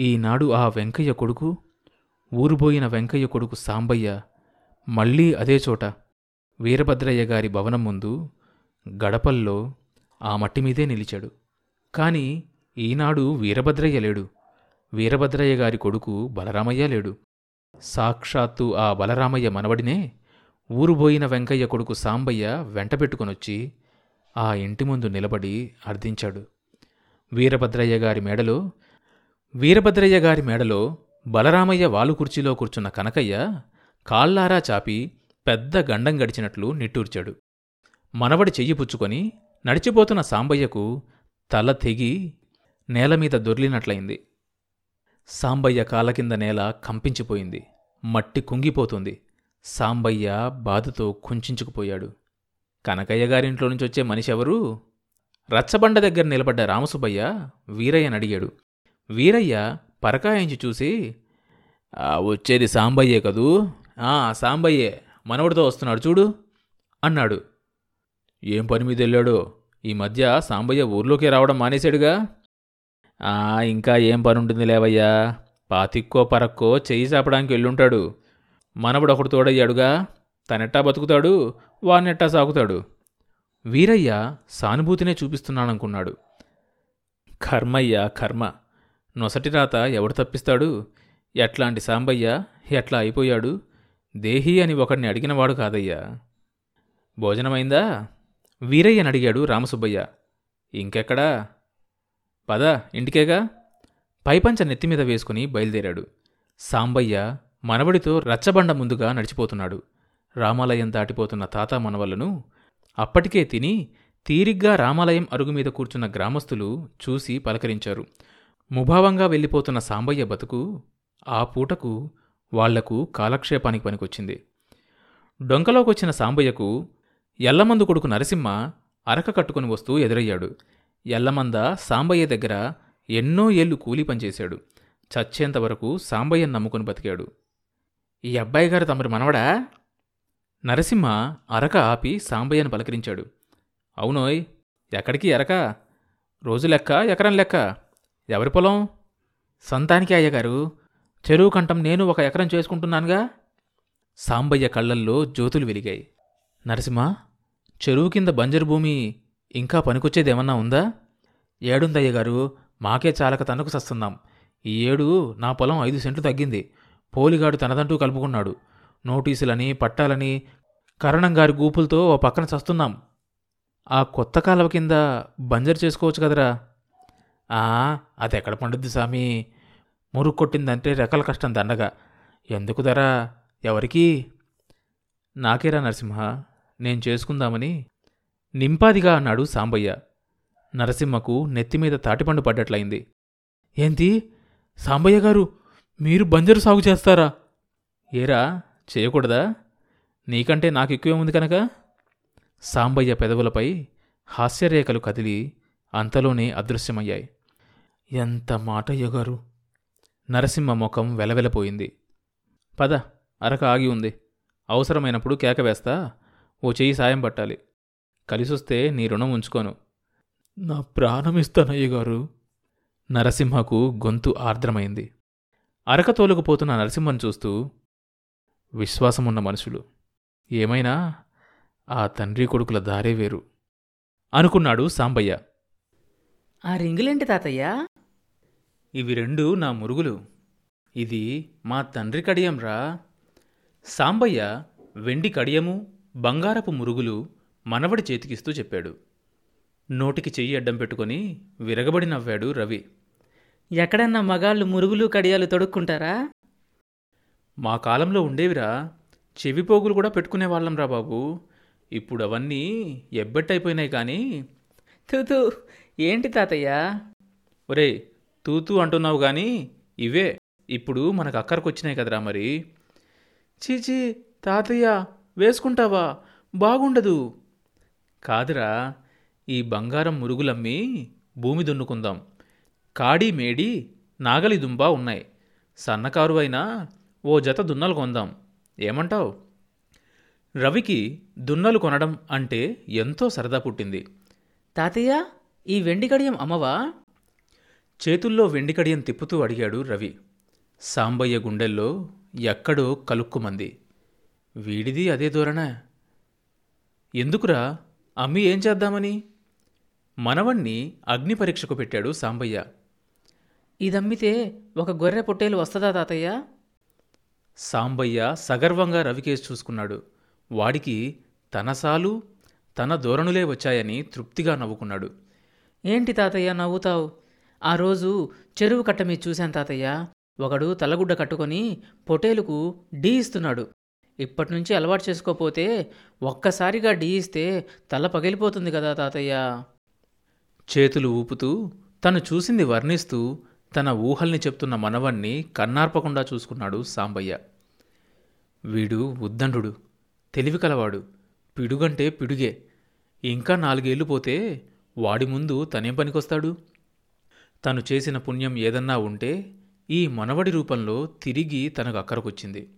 ఈనాడు ఆ వెంకయ్య కొడుకు ఊరుబోయిన వెంకయ్య కొడుకు సాంబయ్య మళ్ళీ అదే చోట వీరభద్రయ్య గారి భవనం ముందు గడపల్లో ఆ మట్టి మీదే నిలిచాడు. కాని ఈనాడు వీరభద్రయ్య లేడు. వీరభద్రయ్య గారి కొడుకు బలరామయ్య లేడు. సాక్షాత్తు ఆ బలరామయ్య మనవడినే ఊరుబోయిన వెంకయ్య కొడుకు సాంబయ్య వెంటబెట్టుకొనొచ్చి ఆ ఇంటి ముందు నిలబడి అర్థించాడు వీరభద్రయ్య గారి మేడలో వీరభద్రయ్య గారి మేడలో బలరామయ్య వాలు కుర్చీలో కూర్చున్న కనకయ్య కాళ్ళారా చాపి పెద్ద గండం గడిచినట్లు నిట్టూర్చాడు. మనవడి చెయ్యి పుచ్చుకొని నడిచిపోతున్న సాంబయ్యకు తల తెగి నేలమీద దొర్లినట్లయింది. సాంబయ్య కాళ్ళ కింద నేల కంపించిపోయింది. మట్టి కుంగిపోతుంది. సాంబయ్య బాధతో కుంచుకుపోయాడు కనకయ్య గారింట్లో నుంచి వచ్చే మనిషి ఎవరు రచ్చబండ దగ్గర నిలబడ్డ రామసుబ్బయ్య వీరయ్యని అడిగాడు వీరయ్య పరకాయించి చూసి వచ్చేది సాంబయ్యే కదూ? ఆ సాంబయ్యే మనవడితో వస్తున్నాడు చూడు అన్నాడు. ఏం పని మీద వెళ్ళాడో? ఈ మధ్య సాంబయ్య ఊర్లోకి రావడం మానేశాడుగా? ఆ ఇంకా ఏం పని ఉంటుంది లేవయ్యా? పాతిక్కో పరక్కో చెయ్యి చాపడానికి వెళ్ళుంటాడు. మనవడు ఒకడు తోడయ్యాడుగా. తనెట్టా బతుకుతాడు వానెట్టా సాగుతాడు. వీరయ్య సానుభూతినే చూపిస్తున్నాననుకున్నాడు. కర్మయ్య కర్మ. నొసటి రాత ఎవడు తప్పిస్తాడు? ఎట్లాంటి సాంబయ్య? ఎట్లా అయిపోయాడు? దేహి అని ఒకడిని అడిగినవాడు కాదయ్యా. భోజనమైందా? వీరయ్యని అడిగాడు రామసుబ్బయ్య. ఇంకెక్కడా? పద ఇంటికేగా? పైపంచ నెత్తిమీద వేసుకుని బయలుదేరాడు. సాంబయ్య మనవడితో రచ్చబండ ముందుగా నడిచిపోతున్నాడు. రామాలయం దాటిపోతున్న తాత మనవలను అప్పటికే తిని తీరిగ్గా రామాలయం అరుగు మీద కూర్చున్న గ్రామస్తులు చూసి పలకరించారు. ముభావంగా వెళ్ళిపోతున్న సాంబయ్య బతుకు ఆ పూటకు వాళ్ళకు కాలక్షేపానికి పనికొచ్చింది. డొంకలోకొచ్చిన సాంబయ్యకు ఎల్లమందు కొడుకు నరసింహ అరక కట్టుకుని వస్తూ ఎదురయ్యాడు. ఎల్లమంద సాంబయ్య దగ్గర ఎన్నో ఏళ్ళు కూలీ పనిచేశాడు. చచ్చేంతవరకు సాంబయ్యను నమ్ముకుని బతికాడు. ఈ అబ్బాయి గారు తమరి మనవడా? నరసింహ అరక ఆపి సాంబయ్యను పలకరించాడు. అవునోయ్ ఎక్కడికి ఎరక రోజు లెక్క ఎకరం లెక్క? ఎవరి పొలం? సంతానికి అయ్యగారు చెరువు కంఠం నేను ఒక ఎకరం చేసుకుంటున్నానుగా? సాంబయ్య కళ్ళల్లో జ్యోతులు వెలిగాయి. నరసింహ చెరువు కింద బంజరు భూమి ఇంకా పనికొచ్చేదేమన్నా ఉందా? ఏడుందయ్యగారు మాకే చాలక తనకు సస్తున్నాం. ఈ ఏడు నా పొలం ఐదు సెంట్లు తగ్గింది. పోలిగాడు తనదంటూ కలుపుకున్నాడు. నోటీసులని పట్టాలని కరణంగారి గూపులతో ఓ పక్కన చస్తున్నాం. ఆ కొత్త కాలువ కింద బంజరు చేసుకోవచ్చు కదరా? అది ఎక్కడ పండుద్ది సామి? మురుగు కొట్టిందంటే రెక్కల కష్టం దండగా. ఎందుకు ధర ఎవరికి? నాకేరా నరసింహ నేను చేసుకుందామని. నింపాదిగా అన్నాడు సాంబయ్య. నరసింహకు నెత్తిమీద తాటిపండు పడ్డట్లయింది. ఏంటి సాంబయ్య గారు మీరు బంజరు సాగు చేస్తారా? ఏరా చేయకూడదా? నీకంటే నాకు ఎక్కువే ఉంది కనుక? సాంబయ్య పెదవులపై హాస్యరేఖలు కదిలి అంతలోనే అదృశ్యమయ్యాయి. ఎంత మాట ఎగరు? నరసింహ ముఖం వెలవెలపోయింది. పద అరక ఆగి ఉంది. అవసరమైనప్పుడు కేక వేస్తా. ఓ చెయ్యి సాయం పట్టాలి. కలిసొస్తే నీ రుణం ఉంచుకోను. నా ప్రాణం ఇస్తానయ్యగారు నరసింహకు గొంతు ఆర్ద్రమైంది. అరక తోలుకుపోతున్న నరసింహను చూస్తూ విశ్వాసమున్న మనుషులు ఏమైనా? ఆ తండ్రి కొడుకుల దారే వేరు. అనుకున్నాడు సాంబయ్య. ఆ రింగులేంటి తాతయ్య? ఇవి రెండు నా మురుగులు. ఇది మా తండ్రి కడియంరా సాంబయ్య వెండి కడియము బంగారపు మురుగులు మనవడి చేతికిస్తూ చెప్పాడు. నోటికి చెయ్యి అడ్డం పెట్టుకొని విరగబడి నవ్వాడు రవి. ఎక్కడన్నా మగాళ్ళు మురుగులు కడియాలు తొడుక్కుంటారా? మా కాలంలో ఉండేవిరా. చెవిపోగులు కూడా పెట్టుకునేవాళ్ళం రా బాబు. ఇప్పుడు అవన్నీ ఎబ్బెట్టయిపోయినాయి కానీ. తూతూ ఏంటి తాతయ్య? ఒరే తూతూ అంటున్నావు కానీ ఇవే. ఇప్పుడు మనకు అక్కరకొచ్చినాయి కదరా మరి. చీచీ తాతయ్య వేసుకుంటావా? బాగుండదు. కాదురా ఈ బంగారం మురుగులమ్మి భూమి దున్నుకుందాం. కాడి మేడి నాగలి దుంబ ఉన్నాయి. సన్నకారు అయినా ఓ జత దున్నలు కొందాం. ఏమంటావ్? రవికి దున్నలు కొనడం అంటే ఎంతో సరదా పుట్టింది. తాతయ్య ఈ వెండి కడియం అమ్మవా? చేతుల్లో వెండి కడియం తిప్పుతూ అడిగాడు రవి. సాంబయ్య గుండెల్లో ఎక్కడో కలుక్కుమంది. వీడిది అదే ధోరణా. ఎందుకురా? అమ్మి ఏం చేద్దామని? మనవణ్ణి అగ్ని పరీక్షకు పెట్టాడు సాంబయ్య. ఇదమ్మితే ఒక గొర్రె పొట్టేలు వస్తుందా తాతయ్య? సాంబయ్య సగర్వంగా రవికేసి చూసుకున్నాడు. వాడికి తన సాలు తన ధోరణులే వచ్చాయని తృప్తిగా నవ్వుకున్నాడు. ఏంటి తాతయ్య నవ్వుతావు? ఆ రోజు చెరువు కట్ట మీద చూశాను తాతయ్య. ఒకడు తలగుడ్డ కట్టుకొని పొటేలుకు డీ ఇస్తున్నాడు. ఇప్పటి నుంచి అలవాటు చేసుకోపోతే ఒక్కసారిగా డీ ఇస్తే తల పగిలిపోతుంది కదా తాతయ్య. చేతులు ఊపుతూ తను చూసింది వర్ణిస్తూ తన ఊహల్ని చెప్తున్న మనవణ్ణి కన్నార్పకుండా చూసుకున్నాడు సాంబయ్య. వీడు ఉద్దండు తెలివి కలవాడు పిడుగంటే పిడుగే. ఇంకా నాలుగేళ్ళు పోతే వాడి ముందు తనేం పనికొస్తాడు? తను చేసిన పుణ్యం ఏదన్నా ఉంటే ఈ మనవడి రూపంలో తిరిగి తనకు అక్కరకొచ్చింది.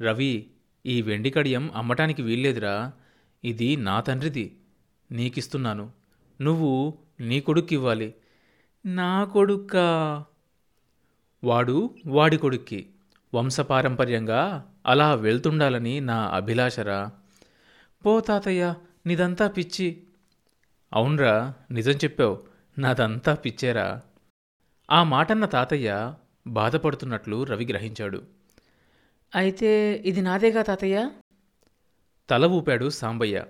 రవి ఈ వెండి కడియం అమ్మటానికి వీల్లేదురా. ఇది నా తండ్రిది. నీకిస్తున్నాను. నువ్వు నీ కొడుక్కివ్వాలి. నా కొడుక్కా? వాడు వాడి కొడుక్కి. వంశపారంపర్యంగా అలా వెళ్తుండాలని నా అభిలాషరా. పో తాతయ్య నీదంతా పిచ్చి. అవునరా నిజం చెప్పావు. నాదంతా పిచ్చేరా. ఆ మాటన్న తాతయ్య బాధపడుతున్నట్లు రవి గ్రహించాడు. అయితే ఇది నాదేగా తాతయ్య? తల ఊపాడు సాంబయ్య.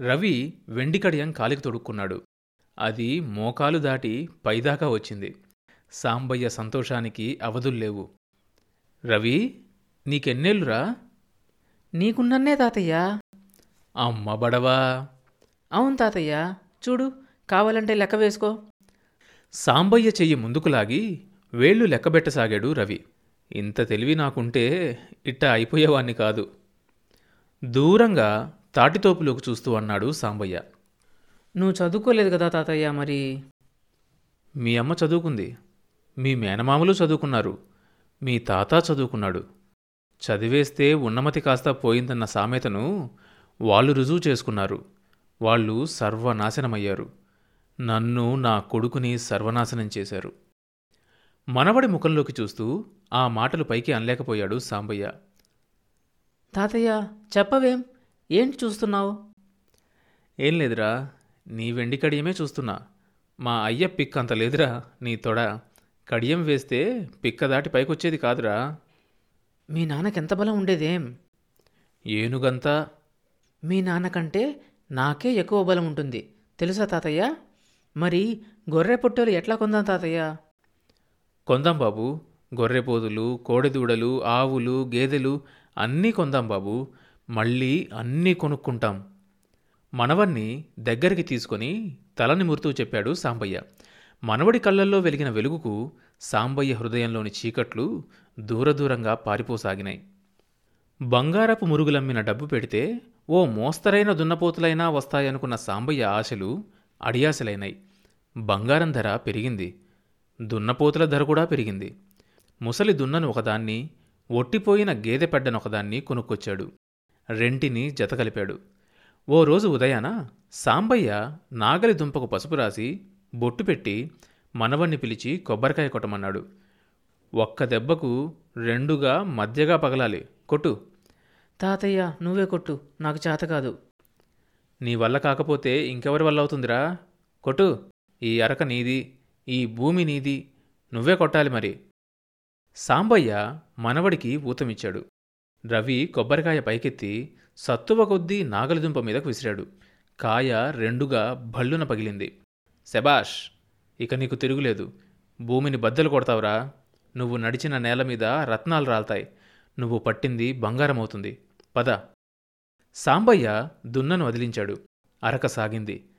రవి వెండి కడియం కాలికి తొడుక్కున్నాడు. అది మోకాలు దాటి పైదాకా వచ్చింది. సాంబయ్య సంతోషానికి అవధుల్లేవు. రవి నీకెన్నేళ్ళురా? నీకున్నన్నే తాతయ్య. అమ్మ బడవా? అవును తాతయ్య. చూడు కావాలంటే లెక్క వేసుకో. సాంబయ్య చెయ్యి ముందుకు లాగి వేళ్ళు లెక్కబెట్టసాగాడు రవి. ఇంత తెలివి నాకుంటే ఇట్ట అయిపోయేవాణ్ణి కాదు. దూరంగా తాటితోపులోకి చూస్తూ అన్నాడు సాంబయ్య. నువ్వు చదువుకోలేదు కదా తాతయ్య మరి? మీ అమ్మ చదువుకుంది. మీ మేనమామలు చదువుకున్నారు. మీ తాత చదువుకున్నాడు. చదివేస్తే ఉన్నమతి కాస్త పోయిందన్న సామెతను వాళ్ళు రుజువు చేసుకున్నారు. వాళ్ళు సర్వనాశనమయ్యారు. నన్ను నా కొడుకుని సర్వనాశనం చేశారు. మనవడి ముఖంలోకి చూస్తూ ఆ మాటలు పైకి అనలేకపోయాడు సాంబయ్య. తాతయ్య చెప్పవేం? ఏంటి చూస్తున్నావు? ఏం లేదురా నీ వెండి కడియమే చూస్తున్నా. మా అయ్య పిక్ అంత లేదురా నీ తొడ. కడియం వేస్తే పిక్క దాటి పైకొచ్చేది కాదురా. మీ నాన్నకెంత బలం ఉండేదేం? ఏనుగంతా? మీ నాన్నకంటే నాకే ఎక్కువ బలం ఉంటుంది. తెలుసా తాతయ్య? మరి గొర్రె పొట్టేలు ఎట్లా కొందాం తాతయ్య? కొందాం బాబు. గొర్రెపోదులు కోడెదూడలు ఆవులు గేదెలు అన్నీ కొందాం బాబు. మళ్ళీ అన్నీ కొనుక్కుంటాం. మనవన్ని దగ్గరికి తీసుకొని తలని మురుతూ చెప్పాడు సాంబయ్య. మనవడి కళ్ళల్లో వెలిగిన వెలుగుకు సాంబయ్య హృదయంలోని చీకట్లు దూరదూరంగా పారిపోసాగినాయి. బంగారపు మురుగులమ్మిన డబ్బు పెడితే ఓ మోస్తరైన దున్నపోతులైనా వస్తాయనుకున్న సాంబయ్య ఆశలు అడియాసలైనాయి బంగారం ధర పెరిగింది. దున్నపోతుల ధర కూడా పెరిగింది. ముసలి దున్నను ఒకదాన్ని ఒట్టిపోయిన గేదె పెడ్డను ఒకదాన్ని కొనుక్కొచ్చాడు. రెంటిని జతకలిపాడు ఓ రోజు ఉదయాన సాంబయ్య నాగలి దుంపకు పసుపు రాసి బొట్టు పెట్టి మనవణ్ణి పిలిచి కొబ్బరికాయ కొట్టమన్నాడు. ఒక్క దెబ్బకు రెండుగా మధ్యగా పగలాలి. కొట్టు. తాతయ్య నువ్వే కొట్టు. నాకు చేత కాదు. నీ వల్ల కాకపోతే ఇంకెవరి వల్ల అవుతుందిరా? కొట్టు. ఈ అరక నీది ఈ భూమి నీది నువ్వే కొట్టాలి మరి. సాంబయ్య మనవడికి ఊతమిచ్చాడు. రవి కొబ్బరికాయ పైకెత్తి సత్తువ కొద్దీ నాగలిదుంప మీదకు విసిరాడు. కాయ రెండుగా భళ్ళున పగిలింది. శబాష్ ఇక నీకు తిరుగులేదు. భూమిని బద్దలు కొడతావురా. నువ్వు నడిచిన నేల మీద రత్నాలు రాల్తాయి. నువ్వు పట్టింది బంగారం అవుతుంది పద. సాంబయ్య దున్నను వదిలించాడు. అరక సాగింది.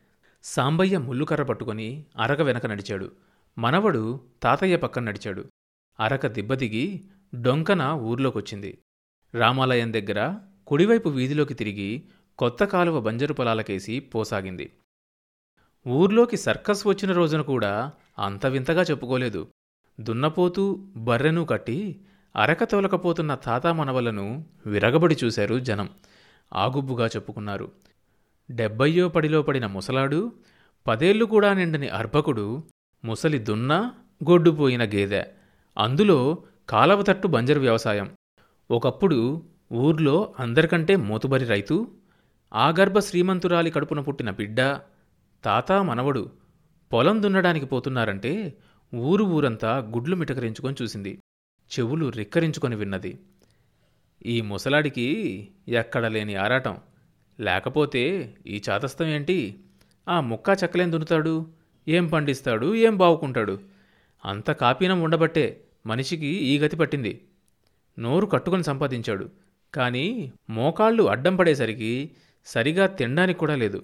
సాంబయ్య ముల్లుకర్ర పట్టుకొని అరక వెనక నడిచాడు. మనవడు తాతయ్య పక్కన నడిచాడు. అరక దిబ్బదిగి డొంకన ఊర్లోకొచ్చింది. రామాలయం దగ్గర కుడివైపు వీధిలోకి తిరిగి కొత్త కాలువ బంజరు పొలాలకేసి పోసాగింది. ఊర్లోకి సర్కస్ వచ్చిన రోజున కూడా అంత వింతగా చెప్పుకోలేదు. దున్నపోతూ బర్రెను కట్టి అరక తోలకపోతున్న తాత మనవలను విరగబడి చూశారు జనం. ఆగుబ్బుగా చెప్పుకున్నారు. డెబ్బయ్యో పడిలో పడిన ముసలాడు పదేళ్ళు కూడా నిండని అర్భకుడు ముసలి దున్న గొడ్డుపోయిన గేదె. అందులో కాలవతట్టు బంజరు వ్యవసాయం. ఒకప్పుడు ఊర్లో అందరికంటే మోతుబరి రైతు ఆగర్భ శ్రీమంతురాలి కడుపున పుట్టిన బిడ్డ తాత మనవడు పొలం దున్నడానికి పోతున్నారంటే ఊరు ఊరంతా గుడ్లు మిటకరించుకొని చూసింది. చెవులు రిక్కరించుకొని విన్నది. ఈ ముసలాడికి ఎక్కడ లేని ఆరాటం. లేకపోతే ఈ చాతస్థం ఏంటి? ఆ ముక్కా చెక్కలేం దున్నుతాడు? ఏం పండిస్తాడు? ఏం బావుకుంటాడు? అంత కాపీనం ఉండబట్టే మనిషికి ఈ గతి పట్టింది. నోరు కట్టుకొని సంపాదించాడు. కానీ మోకాళ్ళు అడ్డం పడేసరికి సరిగా తినడానికి కూడా లేదు.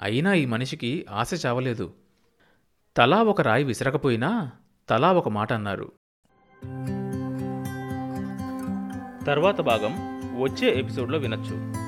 అయినా ఈ మనిషికి ఆశ చావలేదు. తలా ఒక రాయి విసరకపోయినా తలా ఒక మాట అన్నారు. తర్వాత భాగం వచ్చే ఎపిసోడ్లో వినొచ్చు.